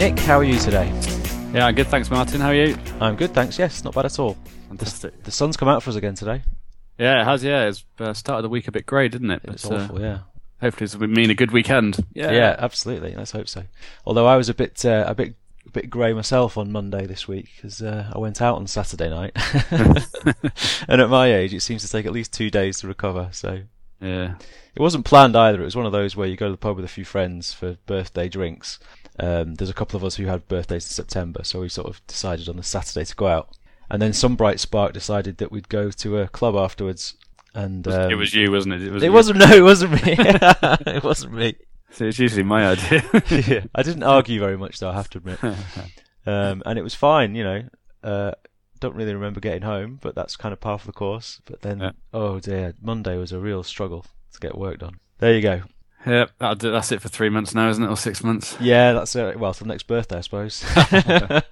Nick. How are you today? Yeah, I'm good. Thanks, Martin. How are you? I'm good, thanks. Yes, not bad at all. Fantastic. The sun's come out for us again today. Yeah, it has. Yeah, it's uh, started the week a bit grey, didn't it? It's But, uh, awful, yeah. hopefully, it's mean a good weekend. Yeah. yeah. absolutely. Let's hope so. Although I was a bit, uh, a bit, a bit grey myself on Monday this week because uh, I went out on Saturday night, and at my age, it seems to take at least two days to recover. So Yeah. it wasn't planned either. It was one of those where you go to the pub with a few friends for birthday drinks. Um, there's a couple of us who had birthdays in September, so we sort of decided on the Saturday to go out. And then some bright spark decided that we'd go to a club afterwards. And um, it was you, wasn't it? It, was it wasn't. No, it wasn't me. it wasn't me. So it's usually my idea. yeah. I didn't argue very much, though. I have to admit. Um, and it was fine. You know, uh, don't really remember getting home, but that's kind of par for the course. But then, Yeah. oh dear, Monday was a real struggle to get work done. There you go. Yeah, that's it for three months now, isn't it? Or six months? Yeah, that's it. Well, till next birthday, I suppose. uh,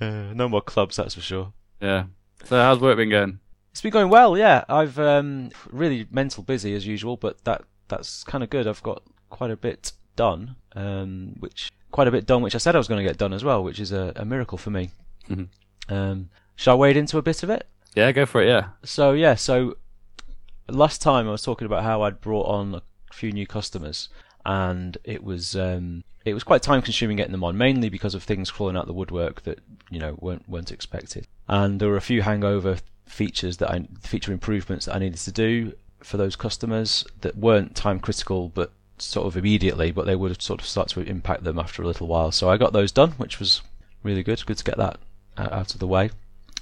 no more clubs, that's for sure. Yeah. So how's work been going? It's been going well, yeah. I've um, really mental busy as usual, but that that's kind of good. I've got quite a bit done, um, which quite a bit done, which I said I was going to get done as well, which is a, a miracle for me. Mhm. Um, shall I wade into a bit of it? Yeah, go for it. Yeah. So yeah, so last time I was talking about how I'd brought on a few new customers, and it was um, it was quite time consuming getting them on, mainly because of things crawling out the woodwork that you know weren't weren't expected, and there were a few hangover features that I feature improvements that I needed to do for those customers that weren't time critical, but sort of immediately, but they would sort of start to impact them after a little while. So I got those done, which was really good. Good to get that uh, out of the way.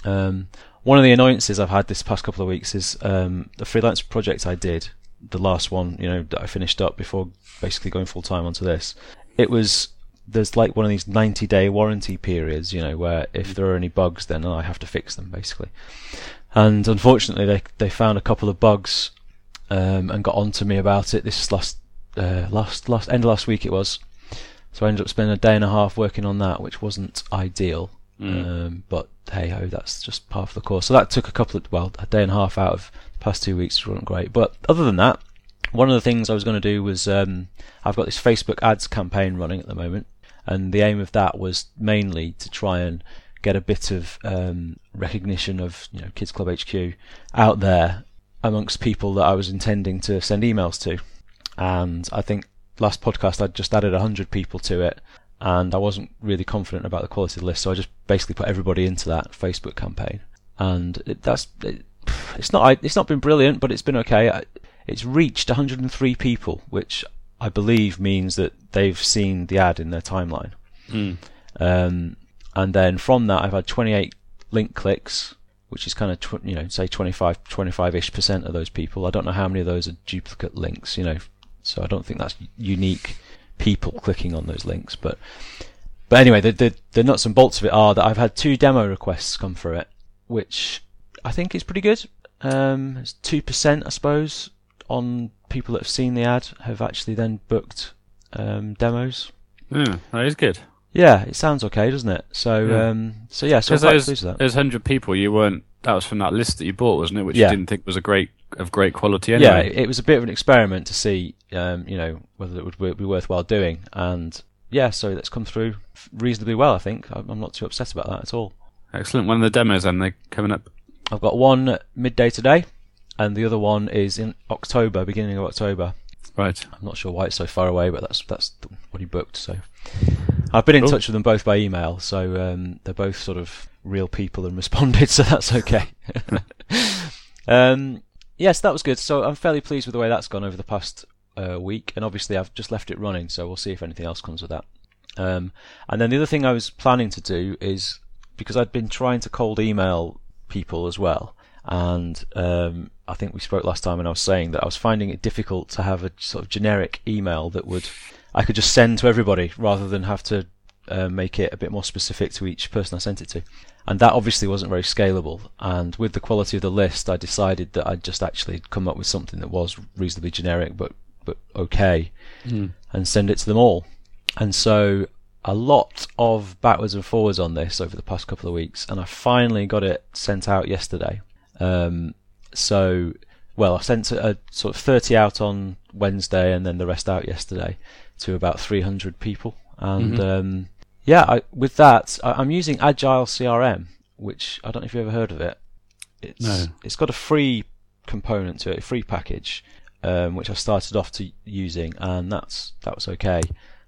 Um, one of the annoyances I've had this past couple of weeks is um, the freelance project I did, the last one, you know, that I finished up before basically going full time onto this. It was there's like one of these 90 day warranty periods, you know, where if there are any bugs, then I have to fix them basically. And unfortunately, they they found a couple of bugs um, and got on to me about it. This last uh, last last end of last week it was. So I ended up spending a day and a half working on that, which wasn't ideal. Mm. Um, but hey ho, that's just part of the course. So that took a couple of well, a day and a half out of the past two weeks, which wasn't great. But other than that, one of the things I was going to do was um, I've got this Facebook ads campaign running at the moment, and the aim of that was mainly to try and get a bit of um, recognition of you know Kids Club HQ out there amongst people that I was intending to send emails to. And I think last podcast I'd just added 100 people to it, and I wasn't really confident about the quality of the list, so I just basically put everybody into that Facebook campaign. And it, that's it, it's not it's not been brilliant, but it's been okay. I- It's reached 103 people, which I believe means that they've seen the ad in their timeline. Mm. Um, and then from that, I've had 28 link clicks, which is kind of tw- you know say 25 25ish percent of those people. I don't know how many of those are duplicate links, you know, so I don't think that's unique people clicking on those links. But but anyway, the the, the nuts and bolts of it are that I've had two demo requests come through it, which I think is pretty good. Um, it's two percent, I suppose, on people that have seen the ad have actually then booked um, demos. Yeah, that is good. Yeah, it sounds okay, doesn't it? So, Yeah. um, so yeah, so I'm quite those, pleased with that. those hundred people, you weren't. That was from that list that you bought, wasn't it? Which Yeah. you didn't think was a great of great quality Yeah, anyway. it, it was a bit of an experiment to see, um, you know, whether it would wo- be worthwhile doing, and yeah, so that's come through reasonably well. I think I'm not too upset about that at all. Excellent. When are the demos then? They coming up. I've got one midday today, and the other one is in October, beginning of October. Right. I'm not sure why it's so far away, but that's that's what he booked. So I've been in Cool. touch with them both by email, so um, they're both sort of real people and responded, so that's okay. um, yes, that was good. So I'm fairly pleased with the way that's gone over the past uh, week, and obviously I've just left it running, so we'll see if anything else comes with that. Um, and then the other thing I was planning to do is because I'd been trying to cold email people as well, and um, I think we spoke last time, and I was saying that I was finding it difficult to have a sort of generic email that would I could just send to everybody rather than have to uh, make it a bit more specific to each person I sent it to. And that obviously wasn't very scalable. And with the quality of the list, I decided that I'd just actually come up with something that was reasonably generic but but okay, Mm. and send it to them all. And so a lot of backwards and forwards on this over the past couple of weeks, and I finally got it sent out yesterday. Um, so, well, I sent a, a sort of 30 out on Wednesday and then the rest out yesterday to about 300 people. And Mhm. um, yeah, I, with that, I, I'm using Agile CRM, which I don't know if you've ever heard of it. It's No. it's got a free component to it, a free package, um, which I started off to using, and that's that was okay.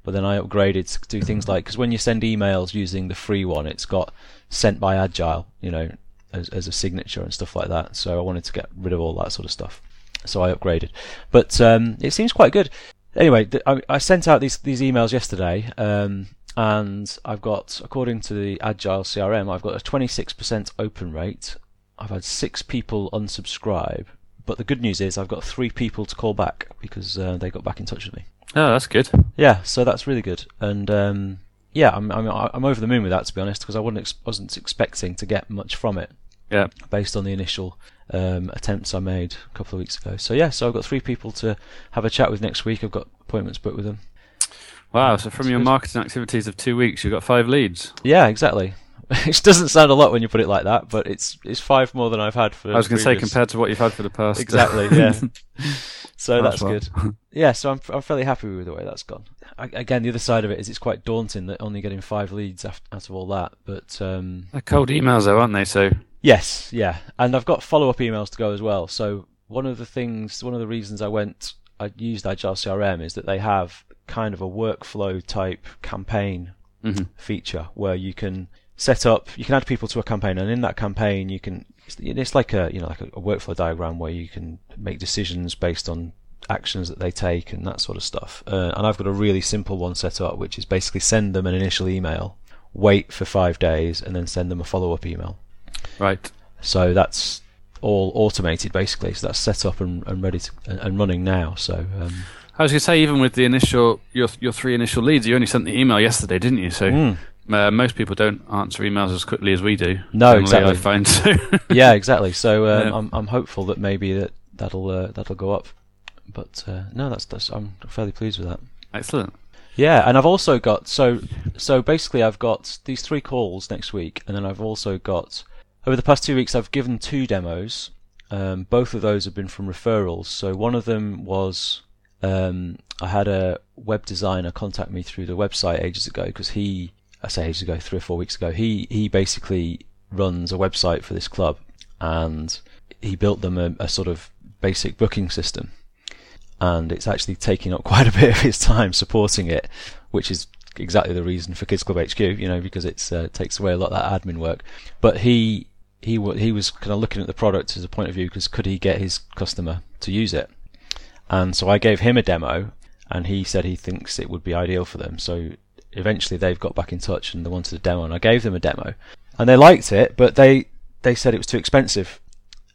But then I upgraded to do things like because when you send emails using the free one, it's got sent by Agile, you know, as as a signature and stuff like that. So I wanted to get rid of all that sort of stuff. So I upgraded, but um, it seems quite good. Anyway, th- I, I sent out these these emails yesterday, um, and I've got, according to the Agile CRM, I've got a 26% open rate. I've had six people unsubscribe, but the good news is I've got three people to call back because uh, they got back in touch with me. Oh, that's good. Yeah, so that's really good, and um, yeah, I'm, I'm I'm over the moon with that to be honest because I wasn't ex- wasn't expecting to get much from it Yeah. based on the initial um, attempts I made a couple of weeks ago. So yeah, so I've got three people to have a chat with next week. I've got appointments booked with them. Wow. So from your marketing activities of two weeks, you've got five leads. Yeah, exactly. Which doesn't sound a lot when you put it like that, but it's it's five more than I've had for. I was going to say compared to what you've had for the past. Exactly, yeah. So that's, That's well. good. Yeah, so I'm I'm fairly happy with the way that's gone. I, again, the other side of it is it's quite daunting that only getting five leads af- out of all that. But um, They're cold emails though, aren't they? So yes, yeah, and I've got follow up emails to go as well. So one of the things, one of the reasons I went, I used Agile CRM is that they have kind of a workflow type campaign Mhm. feature where you can set up, you can add people to a campaign, and in that campaign you can, it's, it's like a you know like a, a workflow diagram where you can make decisions based on actions that they take and that sort of stuff. Uh, and I've got a really simple one set up, which is basically send them an initial email, wait for five days, and then send them a follow up email. right. So that's all automated basically. So that's set up and, and ready to and, and running now. So um, I was going to say even with the initial your your three initial leads, you only sent the email yesterday, didn't you? So mm, uh, most people don't answer emails as quickly as we do. No, generally, exactly. I find so. yeah, exactly. So um, Yeah. I'm I'm hopeful that maybe that that'll uh, that'll go up. But uh, no, that's that's I'm fairly pleased with that. Excellent. Yeah, and I've also got so so basically I've got these three calls next week, and then I've also got over the past two weeks I've given two demos. Um, both of those have been from referrals. So one of them was um, I had a web designer contact me through the website ages ago because he I say ages ago three or four weeks ago he he basically runs a website for this club and he built them a, a sort of basic booking system and it's actually taking up quite a bit of his time supporting it, which is exactly the reason for Kids Club HQ, you know, because it uh, takes away a lot of that admin work. But he he he was kind of looking at the product as a point of view because could he get his customer to use it? And so I gave him a demo, and he said he thinks it would be ideal for them. So eventually they've got back in touch and they wanted a demo, and I gave them a demo, and they liked it, but they they said it was too expensive.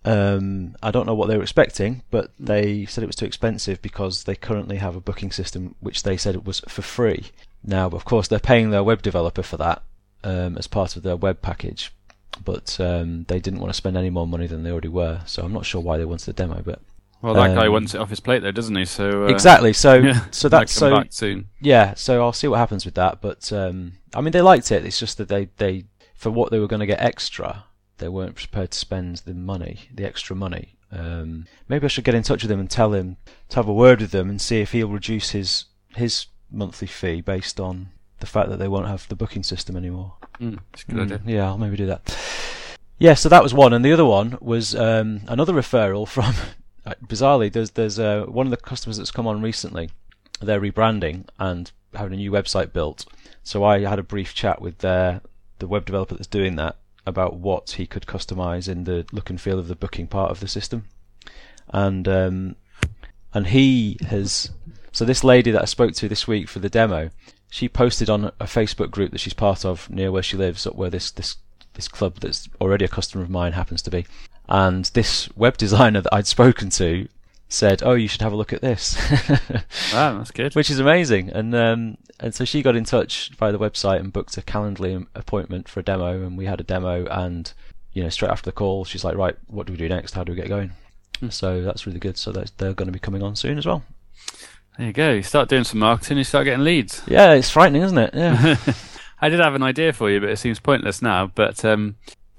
Um, I don't know what they were expecting, but they said it was too expensive because they currently have a booking system which they said it was for free. Now, of course, they're paying their web developer for that um, as part of their web package, but um, they didn't want to spend any more money than they already were. So I'm not sure why they wanted a demo, but Well, that guy Um, wants it off his plate, though, doesn't he? So uh, exactly. So Yeah, so that's come so back soon. yeah. So I'll see what happens with that. But um, I mean, they liked it. It's just that they they for what they were going to get extra, they weren't prepared to spend the money, the extra money. Um, maybe I should get in touch with him and tell him to have a word with them and see if he'll reduce his his monthly fee based on the fact that they won't have the booking system anymore. Mm, good Mm, idea. Yeah, I'll maybe do that. Yeah, so that was one, and the other one was um, another referral from. Uh, Bizarrely, there's there's uh, one of the customers that's come on recently. They're rebranding and having a new website built. So I had a brief chat with their the web developer that's doing that about what he could customize in the look and feel of the booking part of the system, and um, and he has. So this lady that I spoke to this week for the demo, she posted on a Facebook group that she's part of near where she lives, up where this this this club that's already a customer of mine happens to be. And this web designer that I'd spoken to said, "Oh, you should have a look at this," Wow, that's good. which is amazing. And um, and so she got in touch via the website and booked a Calendly appointment for a demo, and we had a demo. And you know, straight after the call, she's like, "Right, what do we do next? How do we get going?" Hmm. So that's really good. So that's, they're going to be coming on soon as well. There you go. You start doing some marketing, you start getting leads. Yeah, it's frightening, isn't it? Yeah. I did have an idea for you, but it seems pointless now. But um,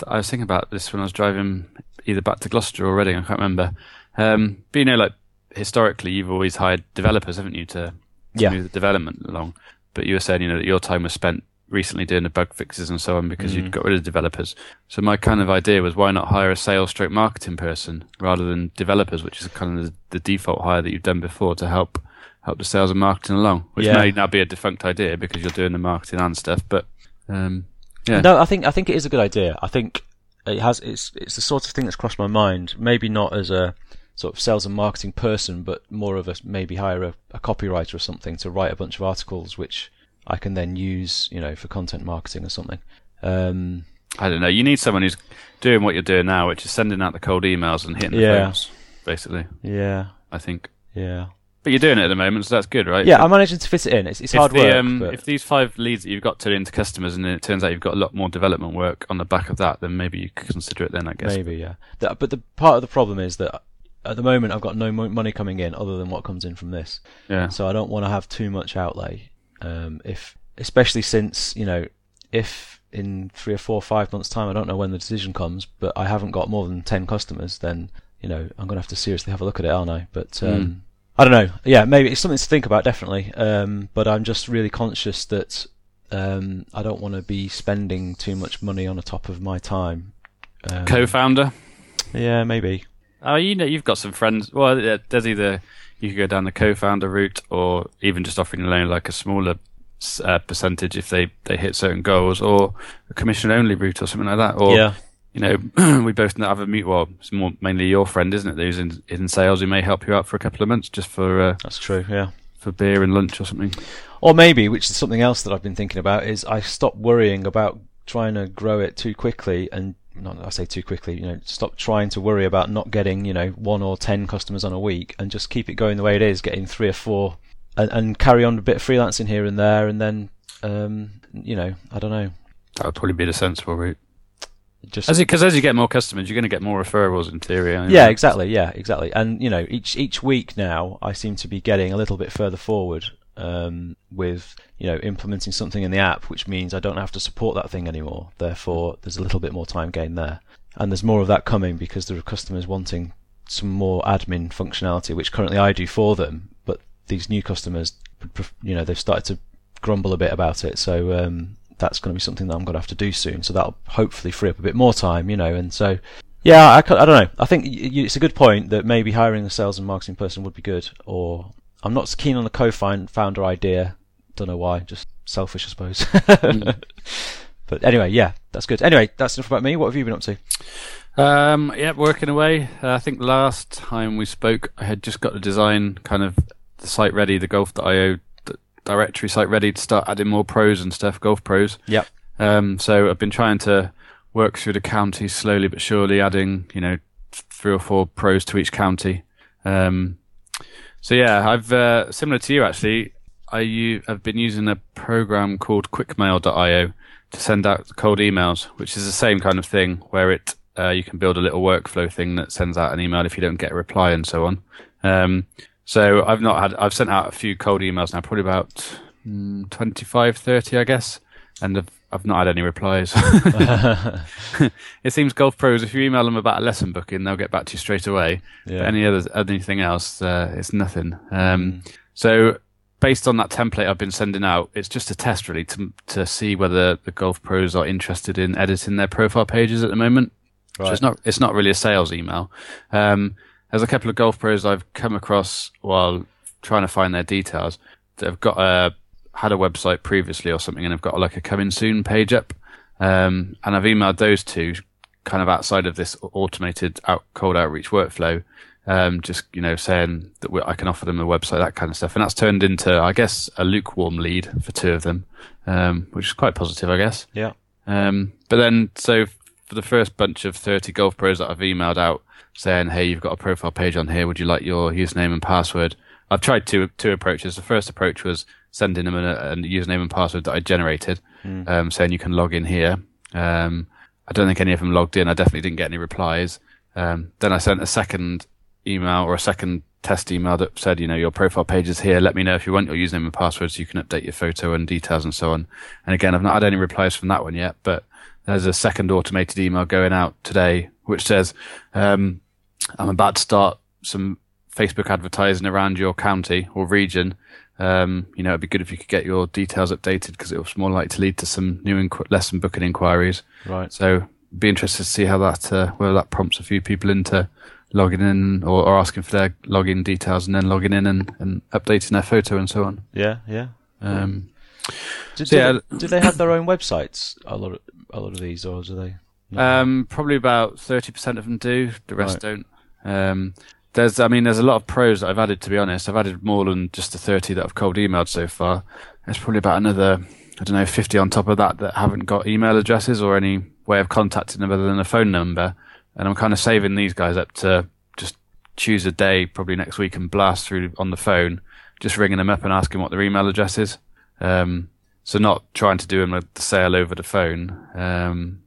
I was thinking about this when I was driving either back to Gloucester or Reading. I can't remember. Um, but you know, like historically, you've always hired developers, haven't you, to, to Yeah. move the development along. but you were saying, you know, that your time was spent recently doing the bug fixes and so on because Mm. you'd got rid of developers. So my kind of idea was why not hire a sales stroke marketing person rather than developers, which is kind of the, the default hire that you've done before to help help the sales and marketing along, which Yeah. may now be a defunct idea because you're doing the marketing and stuff. But um, yeah, No, I think I think it is a good idea. I think it has. It's it's the sort of thing that's crossed my mind. Maybe not as a sort of sales and marketing person, but more of a maybe hire a, a copywriter or something to write a bunch of articles, which I can then use, you know, for content marketing or something. Um, I don't know. You need someone who's doing what you're doing now, which is sending out the cold emails and hitting the Yeah. phones, basically. yeah, I think. yeah, But you're doing it at the moment, so that's good, right? yeah. I'm managing to fit it in. It's it's hard the, work, um, but if these five leads that you've got to into customers, and then it turns out you've got a lot more development work on the back of that, then maybe you could consider it. Then I guess. maybe yeah. But the part of the problem is that at the moment I've got no mo- money coming in other than what comes in from this. Yeah. So I don't want to have too much outlay. Um, if especially since you know, if in three or four, or five months' time, I don't know when the decision comes, but I haven't got more than ten customers, then you know I'm going to have to seriously have a look at it, aren't I? But um, Mm. I don't know. Yeah, maybe it's something to think about, definitely. Um, but I'm just really conscious that um, I don't want to be spending too much money on the top of my time. Um, Co-founder. Yeah, maybe. Oh, you know, you've got some friends. Well, there's either you could go down the co-founder route, or even just offering a loan like a smaller uh, percentage if they they hit certain goals, or a commission-only route, or something like that. Or yeah. You know, we both have a mutual. Well, it's more mainly your friend, isn't it? Who's in, in sales, who may help you out for a couple of months just for uh, That's true. Yeah. for beer and lunch or something. Or maybe, which is something else that I've been thinking about, is I stop worrying about trying to grow it too quickly and not I say too quickly, you know, stop trying to worry about not getting, you know, one or ten customers on a week and just keep it going the way it is, getting three or four and, and carry on a bit of freelancing here and there and then um, you know, I don't know. That would probably be the sensible route. Just As because as you get more customers, you're going to get more referrals in theory. anyway. Yeah, exactly. Yeah, exactly. And you know, each each week now, I seem to be getting a little bit further forward um, with you know implementing something in the app, which means I don't have to support that thing anymore. Therefore, there's a little bit more time gained there, and there's more of that coming because there are customers wanting some more admin functionality, which currently I do for them, but these new customers, you know, they've started to grumble a bit about it. So um, that's going to be something that I'm going to have to do soon. So that'll hopefully free up a bit more time, you know. And so, yeah, I, I don't know. I think it's a good point that maybe hiring a sales and marketing person would be good. Or I'm not so keen on the co-founder idea. Don't know why. Just selfish, I suppose. but anyway, yeah, that's good. Anyway, that's enough about me. What have you been up to? Um, yeah, working away. Uh, I think last time we spoke, I had just got the design kind of the site ready, the golf.io directory site ready to start adding more pros and stuff, golf pros. Yep. Um, so I've been trying to work through the counties slowly but surely, adding, you know, three or four pros to each county. Um, so yeah, I've, uh, similar to you actually, I u- I've been using a program called quickmail.io to send out cold emails, which is the same kind of thing where it uh, you can build a little workflow thing that sends out an email if you don't get a reply and so on. Um, so I've not had I've sent out a few cold emails now, probably about mm, 25, 30, I guess, and I've, I've not had any replies. it seems golf pros if you email them about a lesson booking, they'll get back to you straight away. Yeah. But any other anything else, uh, it's nothing. Um, So based on that template I've been sending out, it's just a test really to to see whether the golf pros are interested in editing their profile pages at the moment. So it's not it's not really a sales email. Um, there's a couple of golf pros I've come across while trying to find their details. They've got a had a website previously or something, and have got like a coming soon page up. Um, and I've emailed those two, kind of outside of this automated out, cold outreach workflow. Um, just you know saying that we, I can offer them a website, that kind of stuff, and that's turned into I guess a lukewarm lead for two of them, um, which is quite positive, I guess. yeah. Um, but then, so for the first bunch of 30 golf pros that I've emailed out saying, hey, you've got a profile page on here. Would you like your username and password? I've tried two, two approaches. The first approach was sending them a, a username and password that I generated, um, saying you can log in here. Um, I don't think any of them logged in. I definitely didn't get any replies. Um, then I sent a second email or a second test email that said, you know, your profile page is here. Let me know if you want your username and password so you can update your photo and details and so on. And again, I've not had any replies from that one yet, but there's a second automated email going out today which says, um, I'm about to start some Facebook advertising around your county or region. Um, you know, it'd be good if you could get your details updated because it was more likely to lead to some new inqu- lesson booking inquiries. Right. So, be interested to see how that uh, whether that prompts a few people into logging in or, or asking for their login details and then logging in and, and updating their photo and so on. Yeah, yeah. Um, Do, So, do, yeah, they, do they have their own websites? A lot, of, a lot of these, or do they? Um, probably about thirty percent of them do. The rest Right. don't. Um, there's, I mean, there's a lot of pros that I've added. To be honest, I've added more than just the thirty that I've cold emailed so far. There's probably about another, I don't know, fifty on top of that that haven't got email addresses or any way of contacting them other than a phone number. And I'm kind of saving these guys up to just choose a day, probably next week, and blast through on the phone, just ringing them up and asking what their email address is. Um, so not trying to do them the sale over the phone. Um,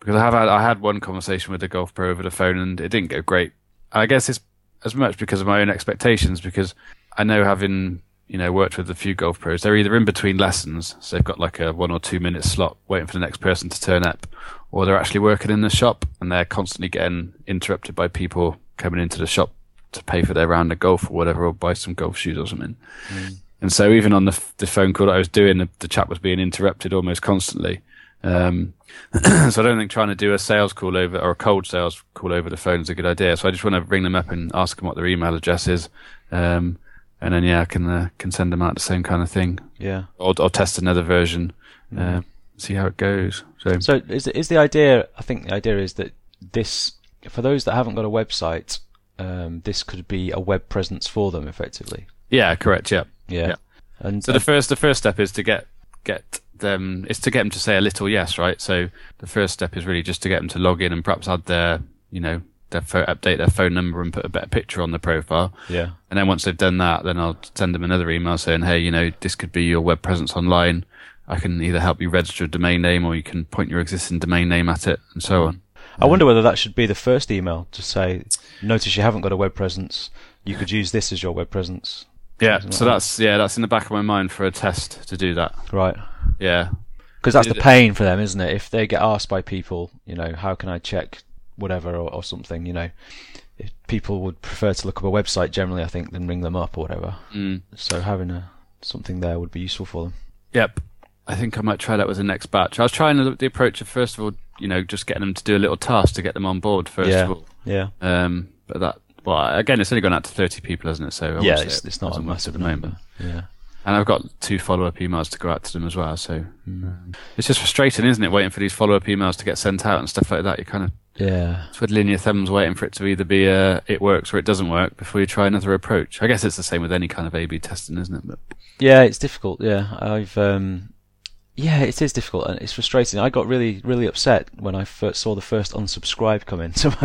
because I have had, I had one conversation with a golf pro over the phone and it didn't go great. I guess it's as much because of my own expectations because I know having you know worked with a few golf pros, they're either in between lessons, so they've got like a one or two minute slot waiting for the next person to turn up, or they're actually working in the shop and they're constantly getting interrupted by people coming into the shop to pay for their round of golf or whatever, or buy some golf shoes or something. And so even on the, the phone call that I was doing, the, the chat was being interrupted almost constantly. Um, so I don't think trying to do a sales call over or a cold sales call over the phone is a good idea. So I just want to ring them up and ask them what their email address is, um, and then yeah, I can uh, can send them out the same kind of thing, yeah. or, or test another version, uh, see how it goes. So So is is the idea? I think the idea is that this, for those that haven't got a website, um, this could be a web presence for them, effectively. yeah, correct, yeah. Yeah. Yeah. And So the uh, first the first step is to get get them is to get them to say a little yes, right? So the first step is really just to get them to log in and perhaps add their you know their pho- update their phone number and put a better picture on the profile. yeah, And then once they've done that, then I'll send them another email saying, hey, you know, this could be your web presence online. I can either help you register a domain name or you can point your existing domain name at it and so on. I wonder whether that should be the first email to say, "Notice you haven't got a web presence. You could use this as your web presence." Yeah. So like that's, yeah, that's in the back of my mind for a test to do that. Right. Yeah. Because that's the pain for them, isn't it? If they get asked by people, you know, how can I check whatever or, or something, you know, if people would prefer to look up a website generally, I think, than ring them up or whatever. Mm. So having a something there would be useful for them. Yep. I think I might try that with the next batch. I was trying the, the approach of first of all, you know, just getting them to do a little task to get them on board first Yeah. of all. Yeah. Um, but that, well, again, it's only gone out to 30 people, hasn't it? So yeah, it's, it it's not a massive at the moment. number. Yeah. And I've got two follow-up emails to go out to them as well. So um, it's just frustrating, isn't it? Waiting for these follow-up emails to get sent out and stuff like that. You kind of Yeah. twiddling your thumbs, waiting for it to either be uh, it works or it doesn't work before you try another approach. I guess it's the same with any kind of A/B testing, isn't it? But Yeah, it's difficult. Yeah, I've um, yeah, it is difficult and it's frustrating. I got really, really upset when I first saw the first unsubscribe come into my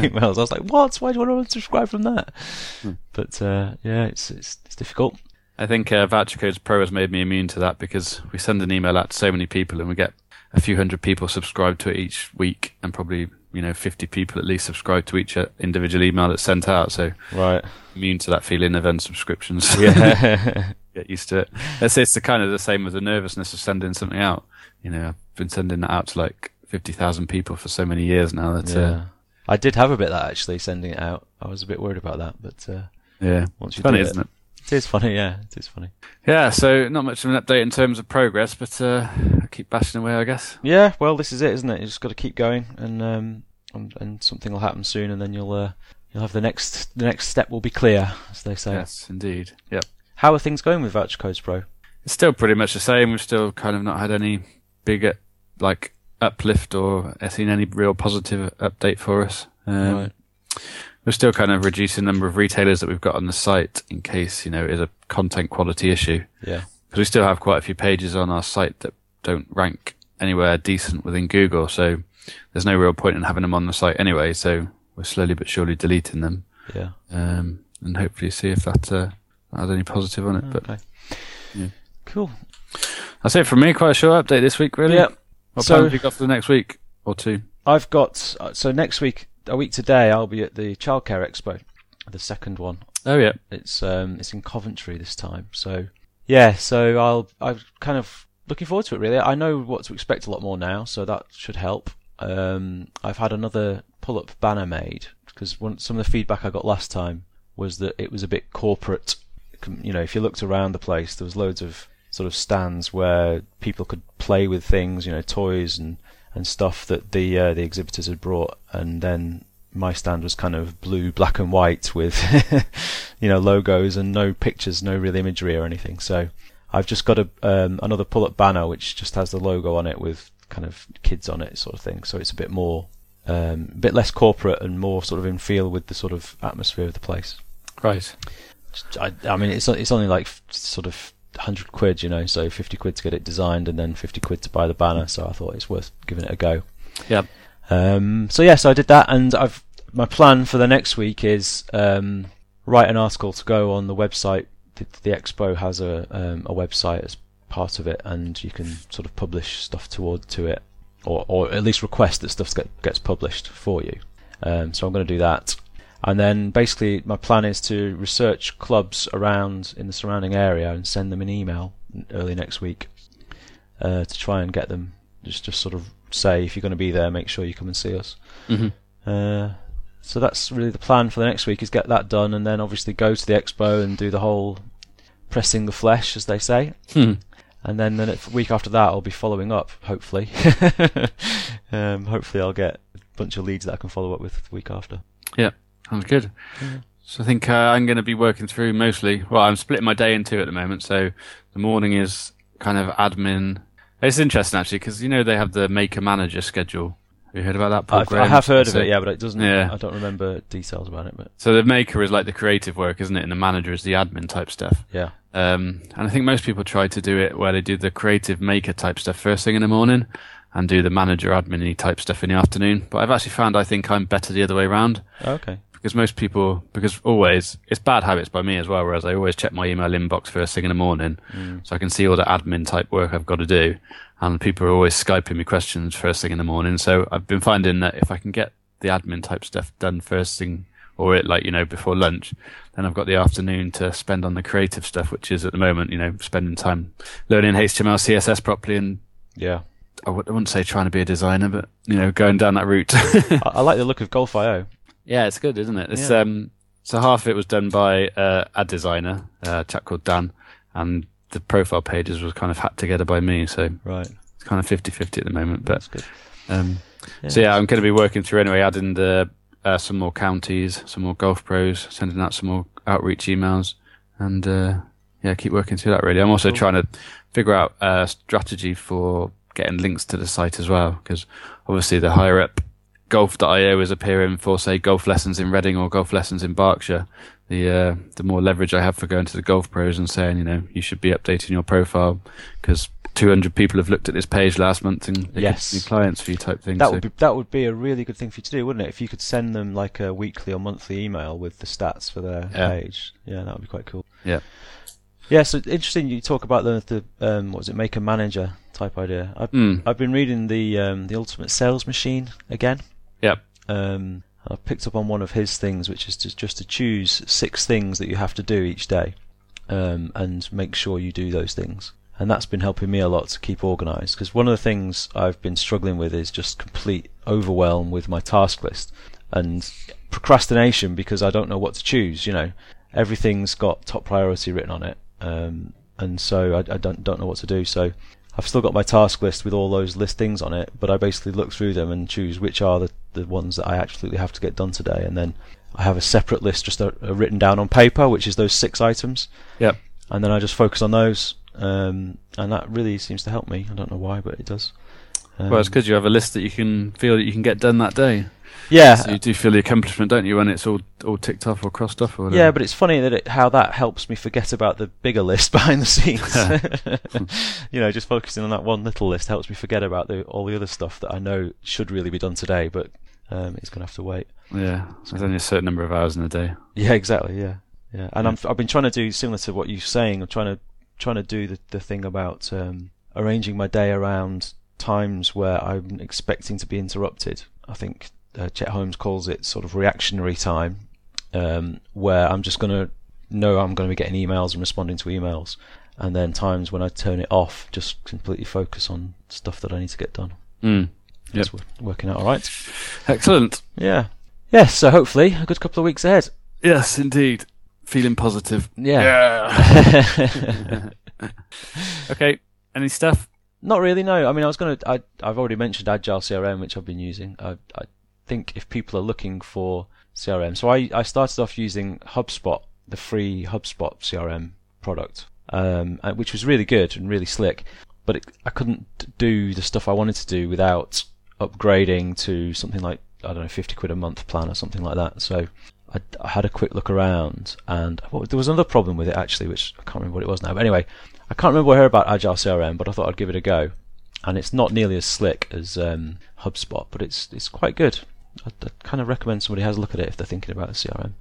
emails. I was like, "What? Why do you want to unsubscribe from that?" But uh, yeah, it's, it's it's difficult. I think uh, Voucher Codes Pro has made me immune to that because we send an email out to so many people and we get a few hundred people subscribed to it each week and probably you know 50 people at least subscribe to each uh, individual email that's sent out. So Right. immune to that feeling of unsubscriptions. Yeah. get used to it. It's, it's the kind of the same with the nervousness of sending something out. You know, I've been sending that out to like 50,000 people for so many years now that, yeah. uh, I did have a bit of that actually sending it out. I was a bit worried about that, but uh, yeah. once you Funny, do isn't it? it is funny. Yeah, it is funny. Yeah, so not much of an update in terms of progress, but uh, I keep bashing away, I guess. Yeah, well, this is it, isn't it? You just got to keep going, and um, and, and something will happen soon, and then you'll uh, you'll have the next the next step will be clear, as they say. Yes, indeed. Yep. How are things going with Voucher Codes Pro? It's still pretty much the same. We've still kind of not had any big, uh, like, uplift or seen any real positive update for us. Um, Right. We're still kind of reducing the number of retailers that we've got on the site in case, you know, it is a content quality issue. Yeah. Because we still have quite a few pages on our site that don't rank anywhere decent within Google. So there's no real point in having them on the site anyway. So we're slowly but surely deleting them. Yeah. Um, and hopefully see if that, uh, has any positive on it. But yeah. Cool. that's it from me. Quite a short update this week, really. Yeah. What So- plans have you got for the next week or two? I've got uh, so next week, a week today, I'll be at the Childcare Expo, the second one. Oh yeah. It's um it's in Coventry this time. So yeah, so I'll I'm kind of looking forward to it really. I know what to expect a lot more now, so that should help. Um I've had another pull-up banner made because some of the feedback I got last time was that it was a bit corporate you know, if you looked around the place, there was loads of sort of stands where people could play with things, you know, toys and and stuff that the uh, the exhibitors had brought, and then my stand was kind of blue, black and white with you know logos and no pictures, no real imagery or anything. So I've just got a um, another pull-up banner which just has the logo on it with kind of kids on it, sort of thing. So it's a bit more, um, a bit less corporate and more sort of in feel with the sort of atmosphere of the place. Right. I, I mean, it's it's only like sort of hundred quid, you know, so fifty quid to get it designed and then fifty quid to buy the banner. So I thought it's worth giving it a go. Yeah. Um, so yeah, so I did that, and I've my plan for the next week is um, write an article to go on the website. The, the expo has a um, a website as part of it, and you can sort of publish stuff toward to it, or or at least request that stuff get, gets published for you. Um, so I'm going to do that, and then basically my plan is to research clubs around in the surrounding area and send them an email early next week uh, to try and get them just just sort of say if you're going to be there, make sure you come and see us. hmm Uh, so that's really the plan for the next week is get that done and then obviously go to the expo and do the whole pressing the flesh as they say. Hmm. and then the week after that I'll be following up hopefully. Um, hopefully I'll get a bunch of leads that I can follow up with the week after Sounds good. Yeah. So I think uh, I'm going to be working through mostly. Well, I'm splitting my day in two at the moment. So the morning is kind of admin. It's interesting actually because you know they have the maker manager schedule. Have you heard about that? Paul I have heard of it yeah but it doesn't Yeah. I don't remember details about it but So the maker is like the creative work, isn't it? And the manager is the admin type stuff. yeah Um, and I think most people try to do it where they do the creative maker type stuff first thing in the morning and do the manager admin type stuff in the afternoon. But I've actually found I think I'm better the other way around okay because most people, because always, it's bad habits by me as well, whereas I always check my email inbox first thing in the morning Mm. so I can see all the admin type work I've got to do. And people are always Skyping me questions first thing in the morning. So I've been finding that if I can get the admin type stuff done first thing or it like, you know, before lunch, then I've got the afternoon to spend on the creative stuff, which is at the moment, you know, spending time learning HTML, CSS properly and yeah I w- I wouldn't say trying to be a designer, but, you know, going down that route. I, I like the look of Golf.io Yeah, it's good, isn't it? It's Yeah. um so half of it was done by uh, a designer, uh, a chap called Dan, and the profile pages was kind of hacked together by me, so right it's kind of 50-50 at the moment. But that's good um so yeah, I'm going to be working through anyway, adding the uh, some more counties, some more golf pros, sending out some more outreach emails, and uh, yeah, keep working through that. Really, I'm also Cool. trying to figure out a strategy for getting links to the site as well, because obviously the higher up golf.io is appearing for say golf lessons in Reading or golf lessons in Berkshire, the uh, the more leverage I have for going to the golf pros and saying, you know, you should be updating your profile because 200 people have looked at this page last month and they Yes. be clients for you type thing. That so- would be that would be a really good thing for you to do, wouldn't it? If you could send them like a weekly or monthly email with the stats for their Yeah. page, yeah, that would be quite cool. Yeah. Yeah, so interesting. You talk about the the um, what was it, maker manager type idea. I've Mm. I've been reading the um, the Ultimate Sales Machine again. Yep. Um, I picked up on one of his things, which is to, just to choose six things that you have to do each day, um, and make sure you do those things. And that's been helping me a lot to keep organised. Because one of the things I've been struggling with is just complete overwhelm with my task list and procrastination because I don't know what to choose. You know, everything's got top priority written on it, um, and so I, I don't don't know what to do. So I've still got my task list with all those list things on it, but I basically look through them and choose which are the, the ones that I absolutely have to get done today, and then I have a separate list just uh, uh, written down on paper, which is those six items. Yep. And then I just focus on those, um, and that really seems to help me. I don't know why, but it does. Um, Well, it's because you have a list that you can feel that you can get done that day. Yeah, So you do feel the accomplishment, don't you, when it's all all ticked off or crossed off or whatever. Yeah, but it's funny that it, how that helps me forget about the bigger list behind the scenes. you know, just focusing on that one little list helps me forget about the, all the other stuff that I know should really be done today, but um, it's going to have to wait. yeah, there's only a certain number of hours in a day. Yeah, exactly. Yeah, yeah. And I'm, I've been trying to do similar to what you're saying. I'm trying to trying to do the the thing about um, arranging my day around times where I'm expecting to be interrupted. I think uh, Chet Holmes calls it sort of reactionary time, um, where I'm just going to know I'm going to be getting emails and responding to emails, and then times when I turn it off, just completely focus on stuff that I need to get done. Mm. It's wo- working out all right. Excellent. Yeah. Yes. so hopefully a good couple of weeks ahead. Yes, indeed. Feeling positive. Yeah. yeah. Okay. Any stuff? Not really. No. I mean, I was gonna. I, I've already mentioned Agile CRM, which I've been using. I, I think if people are looking for CRM, so I, I started off using HubSpot, the free HubSpot CRM product, um, which was really good and really slick. But it, I couldn't do the stuff I wanted to do without upgrading to something like I don't know, fifty quid a month plan or something like that. So I, I had a quick look around, and well, there was another problem with it actually, which I can't remember what it was now. But anyway, I can't remember where about Agile CRM, but I thought I'd give it a go. And it's not nearly as slick as um, HubSpot, but it's it's quite good. I'd, I'd kind of recommend somebody has a look at it if they're thinking about a CRM.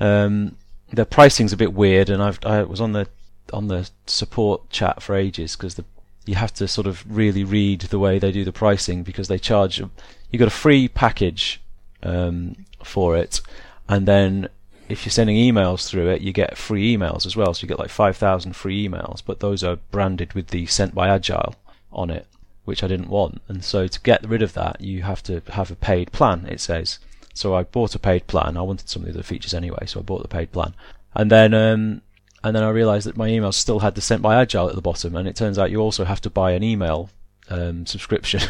Um, the pricing's a bit weird, and I've I was on the on the support chat for ages because the you have to sort of really read the way they do the pricing because they charge you got a free package um, for it, and then if you're sending emails through it, you get free emails as well. So you get like five thousand free emails, but those are branded with the sent by Agile on it, which I didn't want. And so to get rid of that, you have to have a paid plan. It says. So I bought a paid plan. I wanted some of the other features anyway, so I bought the paid plan. And then um, and then I realised that my email still had the sent by Agile at the bottom, and it turns out you also have to buy an email um, subscription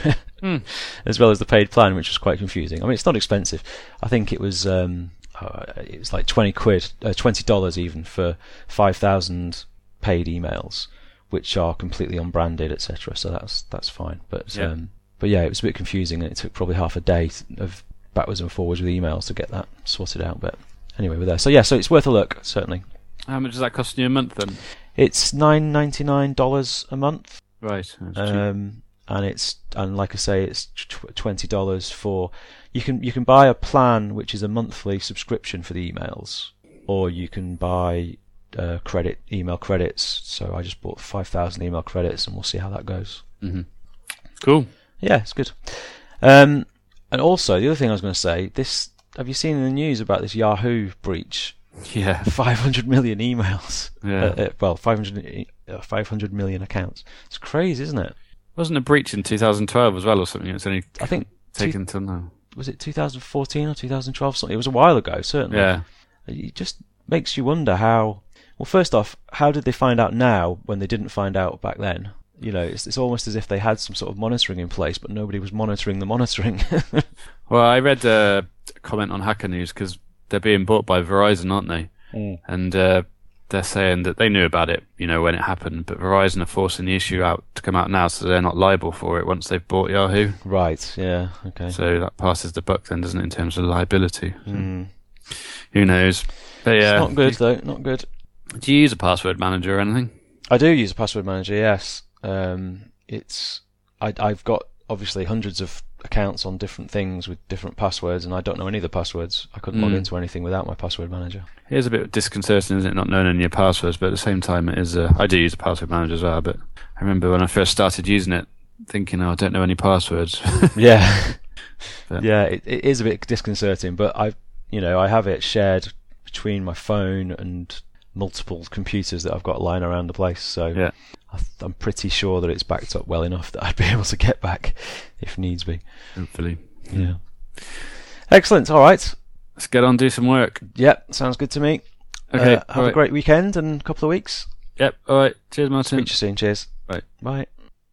as well as the paid plan, which was quite confusing. I mean, it's not expensive. I think it was um, uh, it was like twenty quid, uh, twenty dollars even for five thousand paid emails, which are completely unbranded, etc. So that's that's fine. But Yeah. um, but yeah, it was a bit confusing, and it took probably half a day of backwards and forwards with emails to get that sorted out. But anyway, we're there. So yeah, so it's worth a look certainly. How much does that cost you a month then? It's nine ninety nine dollars a month, Right. um, and it's and like I say, it's twenty dollars for you can you can buy a plan which is a monthly subscription for the emails, or you can buy uh, credit email credits. So I just bought five thousand email credits, and we'll see how that goes. Mhm. Cool. Yeah, it's good. Um, and also the other thing I was going to say, this have you seen in the news about this Yahoo breach? Yeah. 500 million emails. Yeah. Uh, uh, well, 500, e- uh, 500 million accounts. It's crazy, isn't it? Wasn't a breach in 2012 as well or something? It's only I think two, taken till now. was it 2014 or 2012? Something. It was a while ago, certainly. Yeah. It just makes you wonder how. Well, first off, how did they find out now when they didn't find out back then? You know, it's, it's almost as if they had some sort of monitoring in place, but nobody was monitoring the monitoring. Well, I read a comment on Hacker News because they're being bought by Verizon, aren't they? Mm. And uh, they're saying that they knew about it, you know, when it happened, but Verizon are forcing the issue out to come out now, so they're not liable for it once they've bought Yahoo. right. Yeah. Okay. So that passes the buck then, doesn't it, in terms of liability? Mm. Who knows? But yeah, It's not good though. Not good. Do you use a password manager or anything? I do use a password manager. Yes, um, it's I, I've got obviously hundreds of accounts on different things with different passwords, and I don't know any of the passwords. I couldn't log Mm. into anything without my password manager. It is a bit disconcerting, isn't it, not knowing any of your passwords? But at the same time, it is. Uh, I do use a password manager as well, but I remember when I first started using it, thinking, "Oh, I don't know any passwords." yeah, But- yeah, it, it is a bit disconcerting, but I, you know, I have it shared between my phone and multiple computers that I've got lying around the place. So Yeah. I I'm pretty sure that it's backed up well enough that I'd be able to get back if needs be. Hopefully, Yeah. Excellent. All right. let's get on do some work. Yep, sounds good to me. Okay, Uh, have all a great weekend and a couple of weeks. Yep. All right. Cheers, Martin. Speak to you soon. Cheers. Bye. Bye.